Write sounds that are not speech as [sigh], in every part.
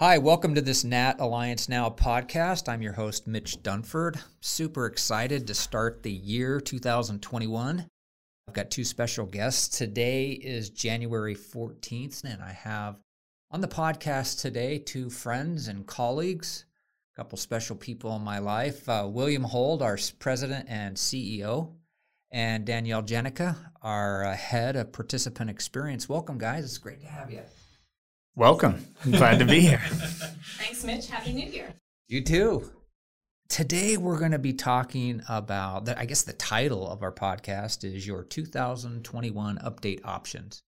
Hi, welcome to this NAT Alliance Now podcast. I'm your host, Mitch Dunford. Super excited to start the year 2021. I've got two special guests. Today is January 14th, and I have on the podcast today two friends and colleagues, a couple special people in my life. Uh, William Hold, our president and CEO, and Danielle Jenica, our uh, head of participant experience. Welcome, guys. It's great to have you. Welcome. I'm glad to be here. [laughs] Thanks, Mitch. Happy New Year. You too. Today we're going to be talking about that. I guess the title of our podcast is your 2021 update options.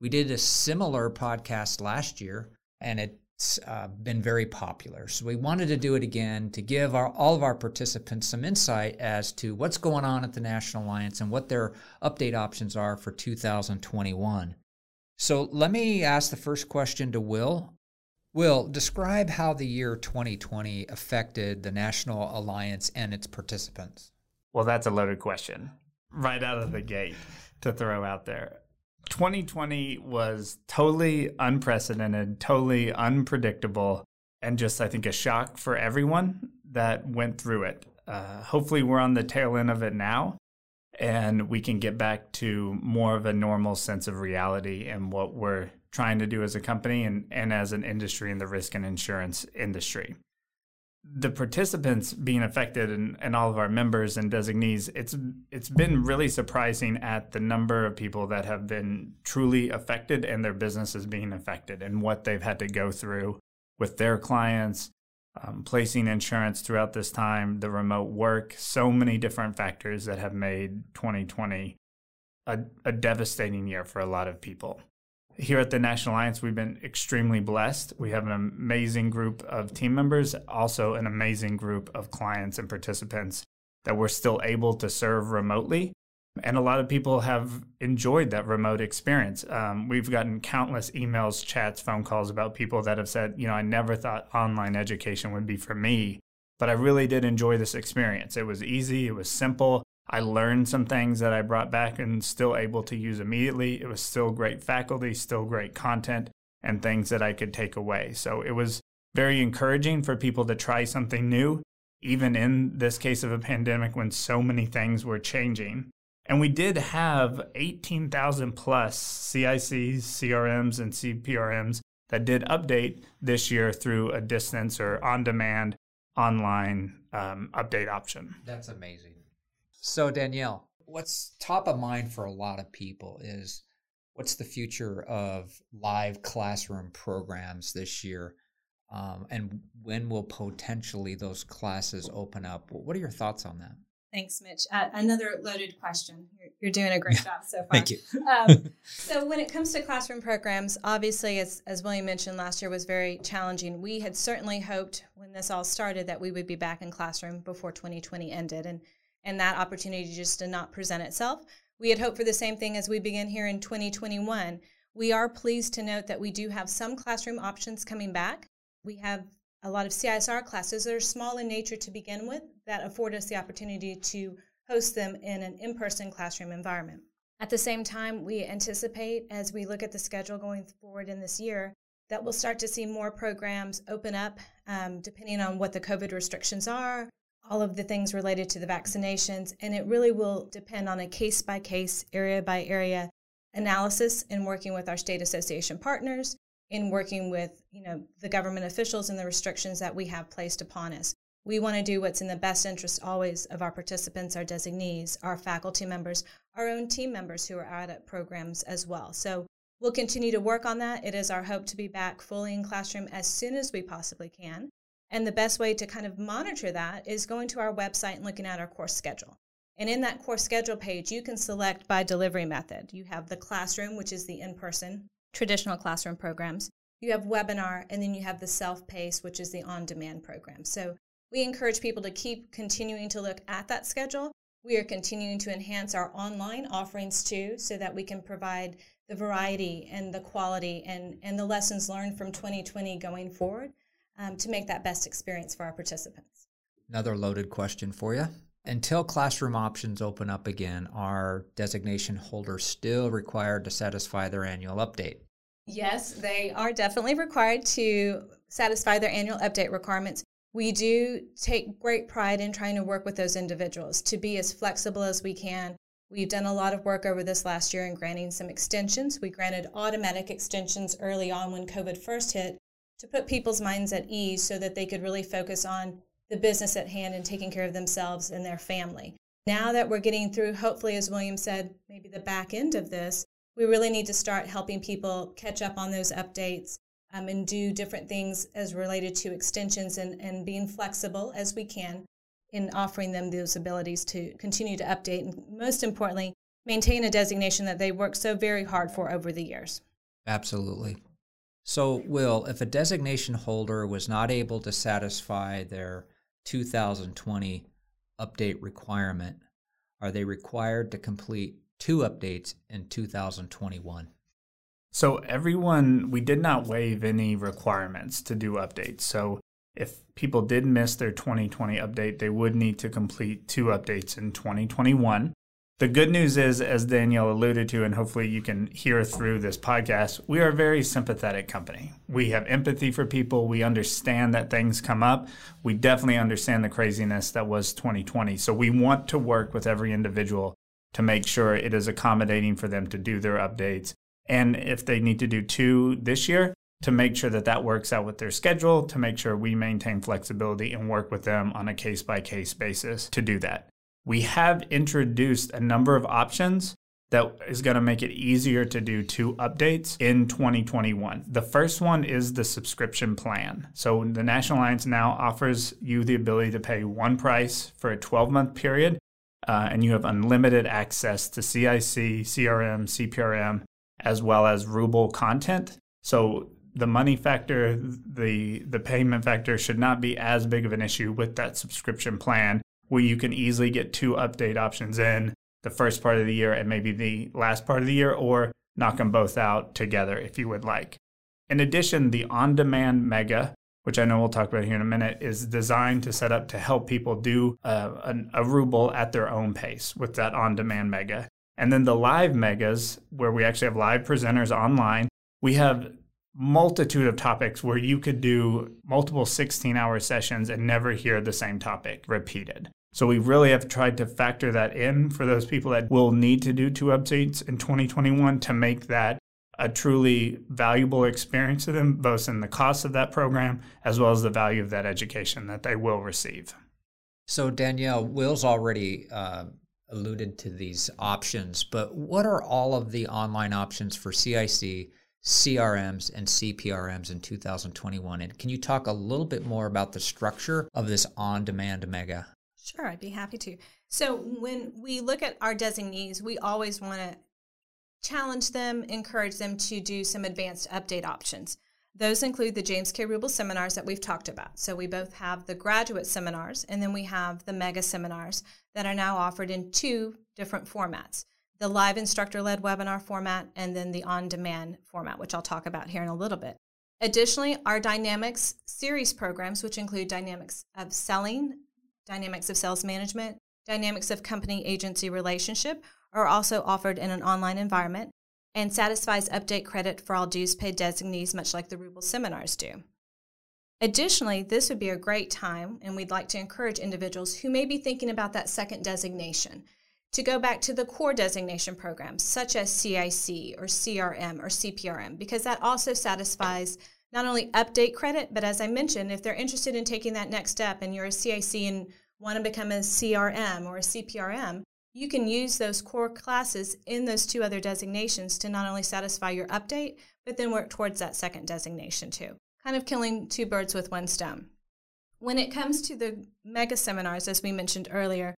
We did a similar podcast last year, and it's uh, been very popular. So we wanted to do it again to give our, all of our participants some insight as to what's going on at the National Alliance and what their update options are for 2021. So let me ask the first question to Will. Will, describe how the year 2020 affected the National Alliance and its participants. Well, that's a loaded question right out of the gate to throw out there. 2020 was totally unprecedented, totally unpredictable, and just, I think, a shock for everyone that went through it. Uh, hopefully, we're on the tail end of it now and we can get back to more of a normal sense of reality and what we're trying to do as a company and, and as an industry in the risk and insurance industry. The participants being affected and, and all of our members and designees, it's it's been really surprising at the number of people that have been truly affected and their businesses being affected and what they've had to go through with their clients, um, placing insurance throughout this time, the remote work, so many different factors that have made 2020 a, a, devastating year for a lot of people. Here at the National Alliance, we've been extremely blessed. We have an amazing group of team members, also an amazing group of clients and participants that we're still able to serve remotely and a lot of people have enjoyed that remote experience. Um, we've gotten countless emails, chats, phone calls about people that have said, you know, I never thought online education would be for me, but I really did enjoy this experience. It was easy, it was simple. I learned some things that I brought back and still able to use immediately. It was still great faculty, still great content, and things that I could take away. So it was very encouraging for people to try something new, even in this case of a pandemic when so many things were changing. And we did have 18,000 plus CICs, CRMs, and CPRMs that did update this year through a distance or on demand online um, update option. That's amazing. So, Danielle, what's top of mind for a lot of people is what's the future of live classroom programs this year? Um, and when will potentially those classes open up? What are your thoughts on that? Thanks, Mitch. Uh, another loaded question. You're, you're, doing a great job so [laughs] far. Thank you. um, [laughs] so, when it comes to classroom programs, obviously, as, as William mentioned, last year was very challenging. We had certainly hoped when this all started that we would be back in classroom before 2020 ended, and and that opportunity just did not present itself. We had hoped for the same thing as we begin here in 2021. We are pleased to note that we do have some classroom options coming back. We have a lot of CISR classes that are small in nature to begin with that afford us the opportunity to host them in an in person classroom environment. At the same time, we anticipate as we look at the schedule going forward in this year that we'll start to see more programs open up um, depending on what the COVID restrictions are, all of the things related to the vaccinations, and it really will depend on a case by case, area by area analysis in working with our state association partners in working with you know the government officials and the restrictions that we have placed upon us. We want to do what's in the best interest always of our participants, our designees, our faculty members, our own team members who are out at programs as well. So we'll continue to work on that. It is our hope to be back fully in classroom as soon as we possibly can. And the best way to kind of monitor that is going to our website and looking at our course schedule. And in that course schedule page, you can select by delivery method. You have the classroom, which is the in person traditional classroom programs. You have webinar, and then you have the self pace, which is the on demand program. So we encourage people to keep continuing to look at that schedule. We are continuing to enhance our online offerings too, so that we can provide the variety and the quality and, and the lessons learned from 2020 going forward um, to make that best experience for our participants. Another loaded question for you. Until classroom options open up again, are designation holders still required to satisfy their annual update? Yes, they are definitely required to satisfy their annual update requirements. We do take great pride in trying to work with those individuals to be as flexible as we can. We've done a lot of work over this last year in granting some extensions. We granted automatic extensions early on when COVID first hit to put people's minds at ease so that they could really focus on the business at hand and taking care of themselves and their family. Now that we're getting through, hopefully, as William said, maybe the back end of this, we really need to start helping people catch up on those updates um, and do different things as related to extensions and, and being flexible as we can in offering them those abilities to continue to update and most importantly maintain a designation that they worked so very hard for over the years absolutely so will if a designation holder was not able to satisfy their 2020 update requirement are they required to complete two updates in 2021. So, everyone, we did not waive any requirements to do updates. So, if people did miss their 2020 update, they would need to complete two updates in 2021. The good news is, as Danielle alluded to, and hopefully you can hear through this podcast, we are a very sympathetic company. We have empathy for people. We understand that things come up. We definitely understand the craziness that was 2020. So we want to work with every individual to make sure it is accommodating for them to do their updates. And if they need to do two this year, to make sure that that works out with their schedule, to make sure we maintain flexibility and work with them on a case by case basis to do that. We have introduced a number of options that is going to make it easier to do two updates in 2021. The first one is the subscription plan. So the National Alliance now offers you the ability to pay one price for a 12 month period uh, and you have unlimited access to CIC, CRM, CPRM, as well as Ruble content. So the money factor, the the payment factor should not be as big of an issue with that subscription plan, where you can easily get two update options in the first part of the year and maybe the last part of the year, or knock them both out together if you would like. In addition, the on demand mega which I know we'll talk about here in a minute, is designed to set up to help people do uh, a, a Ruble at their own pace with that on demand mega. And then the live megas, where we actually have live presenters online, we have multitude of topics where you could do multiple 16 hour sessions and never hear the same topic repeated. So we really have tried to factor that in for those people that will need to do two updates in 2021 to make that a truly valuable experience to them, both in the cost of that program as well as the value of that education that they will receive. So, Danielle, Will's already uh, alluded to these options, but what are all of the online options for CIC, CRMs, and CPRMs in 2021? And can you talk a little bit more about the structure of this on demand mega? Sure, I'd be happy to. So, when we look at our designees, we always want to challenge them, encourage them to do some advanced update options. Those include the James K. Ruble seminars that we've talked about. So we both have the graduate seminars and then we have the mega seminars that are now offered in two different formats the live instructor led webinar format and then the on demand format, which I'll talk about here in a little bit. Additionally, our Dynamics series programs, which include Dynamics of Selling, Dynamics of Sales Management, Dynamics of Company Agency Relationship, are also offered in an online environment and satisfies update credit for all dues paid designees, much like the Ruble seminars do. Additionally, this would be a great time, and we'd like to encourage individuals who may be thinking about that second designation to go back to the core designation programs, such as CIC or CRM or CPRM, because that also satisfies not only update credit, but as I mentioned, if they're interested in taking that next step and you're a CIC and want to become a CRM or a CPRM, you can use those core classes in those two other designations to not only satisfy your update, but then work towards that second designation too. Kind of killing two birds with one stone. When it comes to the mega seminars, as we mentioned earlier,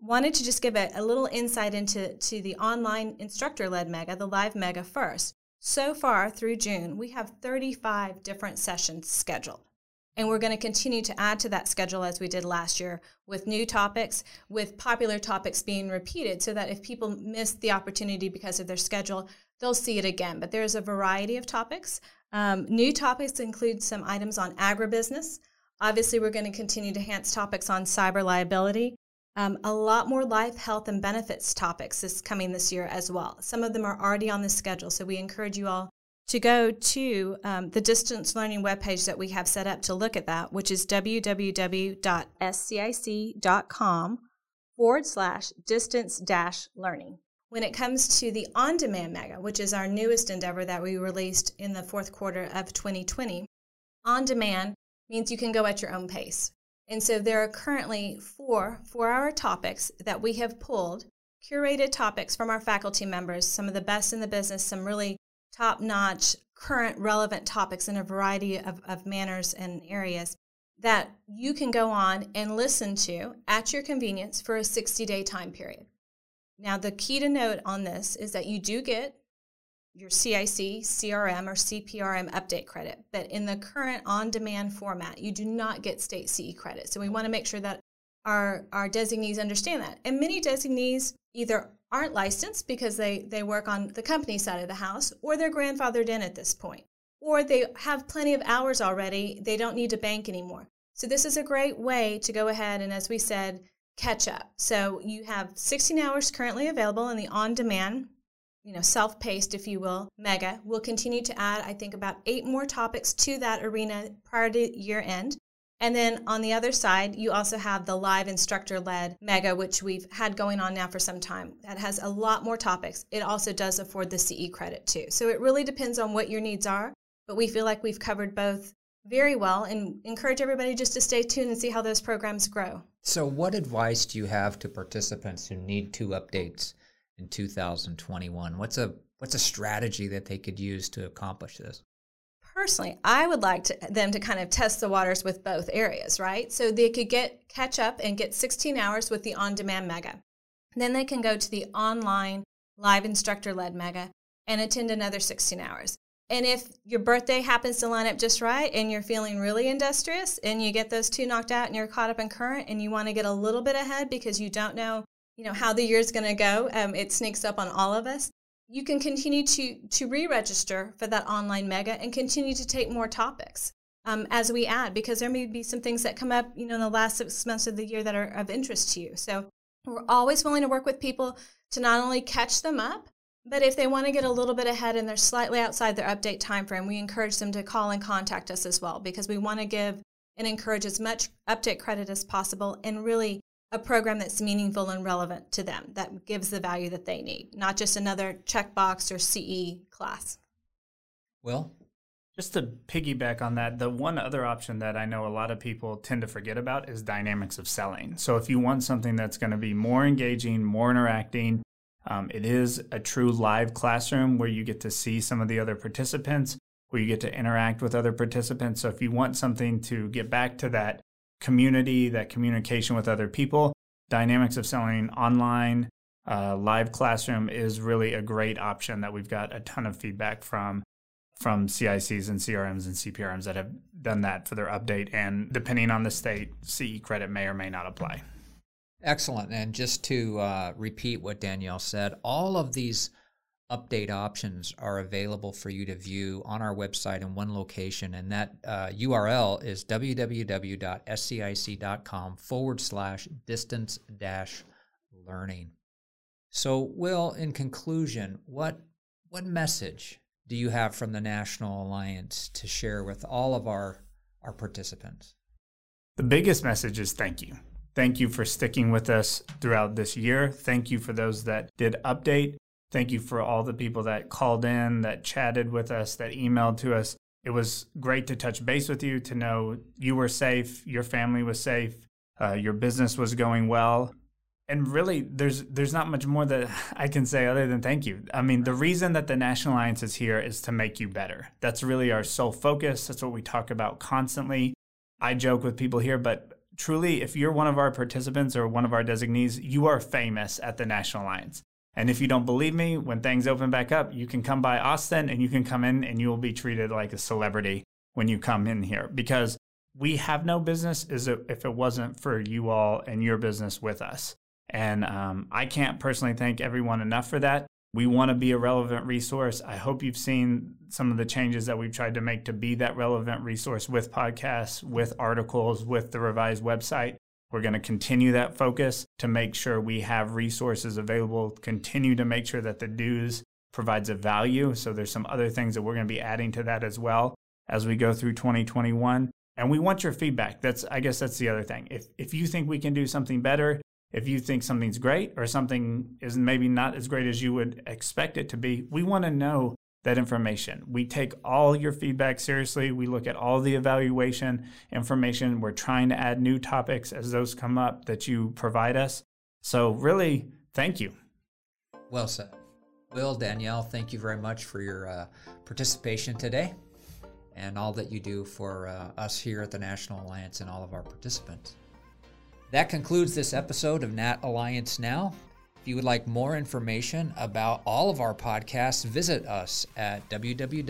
wanted to just give a, a little insight into to the online instructor led mega, the live mega first. So far through June, we have 35 different sessions scheduled. And we're going to continue to add to that schedule as we did last year with new topics, with popular topics being repeated so that if people miss the opportunity because of their schedule, they'll see it again. But there's a variety of topics. Um, new topics include some items on agribusiness. Obviously, we're going to continue to enhance topics on cyber liability. Um, a lot more life, health, and benefits topics is coming this year as well. Some of them are already on the schedule, so we encourage you all to go to um, the distance learning webpage that we have set up to look at that, which is www.scic.com forward slash distance dash learning. When it comes to the on demand mega, which is our newest endeavor that we released in the fourth quarter of 2020, on demand means you can go at your own pace. And so there are currently four four hour topics that we have pulled, curated topics from our faculty members, some of the best in the business, some really top notch, current, relevant topics in a variety of, of manners and areas that you can go on and listen to at your convenience for a 60 day time period. Now, the key to note on this is that you do get your CIC, CRM, or CPRM update credit, but in the current on demand format, you do not get state CE credit. So we want to make sure that our, our designees understand that. And many designees either aren't licensed because they, they work on the company side of the house, or they're grandfathered in at this point, or they have plenty of hours already. They don't need to bank anymore. So, this is a great way to go ahead and, as we said, catch up. So, you have 16 hours currently available in the on demand, you know, self paced, if you will, mega. We'll continue to add, I think, about eight more topics to that arena prior to year end. And then on the other side, you also have the live instructor led mega, which we've had going on now for some time. That has a lot more topics. It also does afford the CE credit too. So it really depends on what your needs are, but we feel like we've covered both very well and encourage everybody just to stay tuned and see how those programs grow. So, what advice do you have to participants who need two updates in 2021? What's a what's a strategy that they could use to accomplish this? personally, I would like to, them to kind of test the waters with both areas, right? So they could get catch up and get 16 hours with the on-demand mega. Then they can go to the online live instructor-led mega and attend another 16 hours. And if your birthday happens to line up just right and you're feeling really industrious and you get those two knocked out and you're caught up in current and you want to get a little bit ahead because you don't know, you know, how the year's going to go, um, it sneaks up on all of us. You can continue to to re-register for that online mega and continue to take more topics um, as we add because there may be some things that come up you know in the last six months of the year that are of interest to you. So we're always willing to work with people to not only catch them up but if they want to get a little bit ahead and they're slightly outside their update time frame we encourage them to call and contact us as well because we want to give and encourage as much update credit as possible and really a program that's meaningful and relevant to them that gives the value that they need, not just another checkbox or CE class. Well, just to piggyback on that, the one other option that I know a lot of people tend to forget about is dynamics of selling. So if you want something that's going to be more engaging, more interacting, um, it is a true live classroom where you get to see some of the other participants, where you get to interact with other participants. So if you want something to get back to that community, that communication with other people. Dynamics of selling online, uh, live classroom is really a great option that we've got a ton of feedback from from CICs and CRMs and CPRMs that have done that for their update. And depending on the state, CE credit may or may not apply. Excellent. And just to uh, repeat what Danielle said, all of these update options are available for you to view on our website in one location, and that uh, URL is www.scic.com forward slash distance dash learning. So, Will, in conclusion, what what message do you have from the National Alliance to share with all of our our participants? The biggest message is thank you. Thank you for sticking with us throughout this year. Thank you for those that did update. Thank you for all the people that called in, that chatted with us, that emailed to us. It was great to touch base with you, to know you were safe, your family was safe, uh, your business was going well. And really, there's there's not much more that [laughs] I can say other than thank you. I mean, the reason that the National Alliance is here is to make you better. That's really our sole focus. That's what we talk about constantly. I joke with people here, but truly, if you're one of our participants or one of our designees, you are famous at the National Alliance. And if you don't believe me, when things open back up, you can come by Austin and you can come in and you will be treated like a celebrity when you come in here because we have no business is if it wasn't for you all and your business with us. And um, I can't personally thank everyone enough for that. We want to be a relevant resource. I hope you've seen some of the changes that we've tried to make to be that relevant resource with podcasts, with articles, with the revised website. We're going to continue that focus to make sure we have resources available, continue to make sure that the dues provides a value. So there's some other things that we're going to be adding to that as well as we go through 2021. And we want your feedback. That's I guess that's the other thing. If if you think we can do something better, if you think something's great or something is maybe not as great as you would expect it to be, we want to know that information. We take all your feedback seriously. We look at all the evaluation information. We're trying to add new topics as those come up that you provide us. So, really, thank you. Well said. Will, Danielle, thank you very much for your uh, participation today and all that you do for uh, us here at the National Alliance and all of our participants. That concludes this episode of Nat Alliance Now. If you would like more information about all of our podcasts, visit us at www.scic.com.